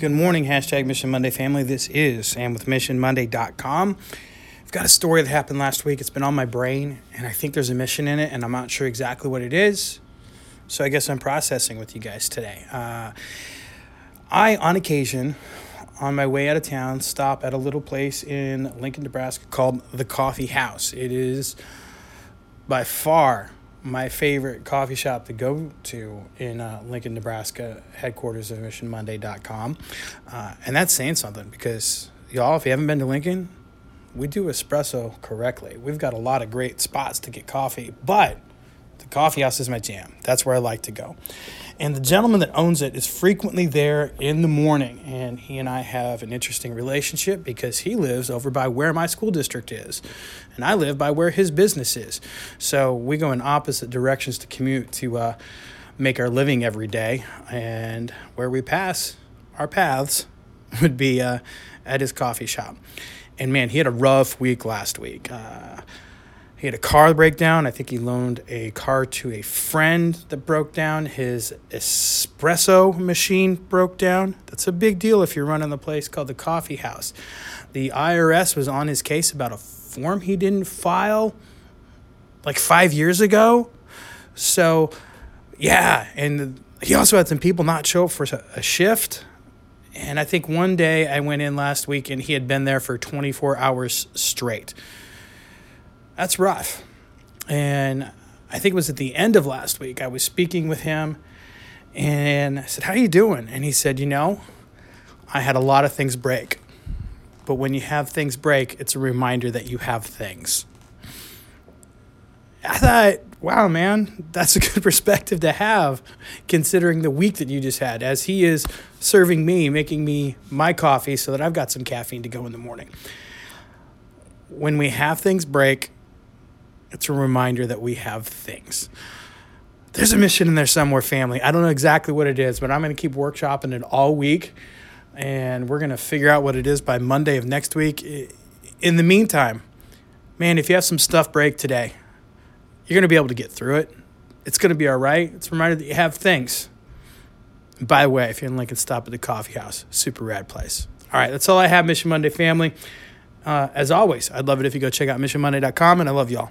Good morning, hashtag Mission Monday family. This is Sam with MissionMonday.com. I've got a story that happened last week. It's been on my brain, and I think there's a mission in it, and I'm not sure exactly what it is. So I guess I'm processing with you guys today. Uh, I, on occasion, on my way out of town, stop at a little place in Lincoln, Nebraska called the Coffee House. It is by far my favorite coffee shop to go to in uh, Lincoln, Nebraska, headquarters of MissionMonday.com. Uh, and that's saying something because, y'all, if you haven't been to Lincoln, we do espresso correctly. We've got a lot of great spots to get coffee, but coffee house is my jam. That's where I like to go. And the gentleman that owns it is frequently there in the morning. And he and I have an interesting relationship because he lives over by where my school district is. And I live by where his business is. So we go in opposite directions to commute to uh, make our living every day. And where we pass our paths would be uh, at his coffee shop. And man, he had a rough week last week. Uh, he had a car breakdown. I think he loaned a car to a friend that broke down. His espresso machine broke down. That's a big deal if you're running the place called the Coffee House. The IRS was on his case about a form he didn't file like five years ago. So, yeah. And he also had some people not show up for a shift. And I think one day I went in last week and he had been there for 24 hours straight that's rough. And I think it was at the end of last week. I was speaking with him and I said, How are you doing? And he said, You know, I had a lot of things break. But when you have things break, it's a reminder that you have things. I thought, wow, man, that's a good perspective to have considering the week that you just had, as he is serving me, making me my coffee so that I've got some caffeine to go in the morning. When we have things break, it's a reminder that we have things. There's a mission in there somewhere, family. I don't know exactly what it is, but I'm going to keep workshopping it all week. And we're going to figure out what it is by Monday of next week. In the meantime, man, if you have some stuff break today, you're going to be able to get through it. It's going to be all right. It's a reminder that you have things. by the way, if you're in Lincoln, stop at the coffee house. Super rad place. All right, that's all I have, Mission Monday family. Uh, as always, I'd love it if you go check out missionmonday.com, and I love y'all.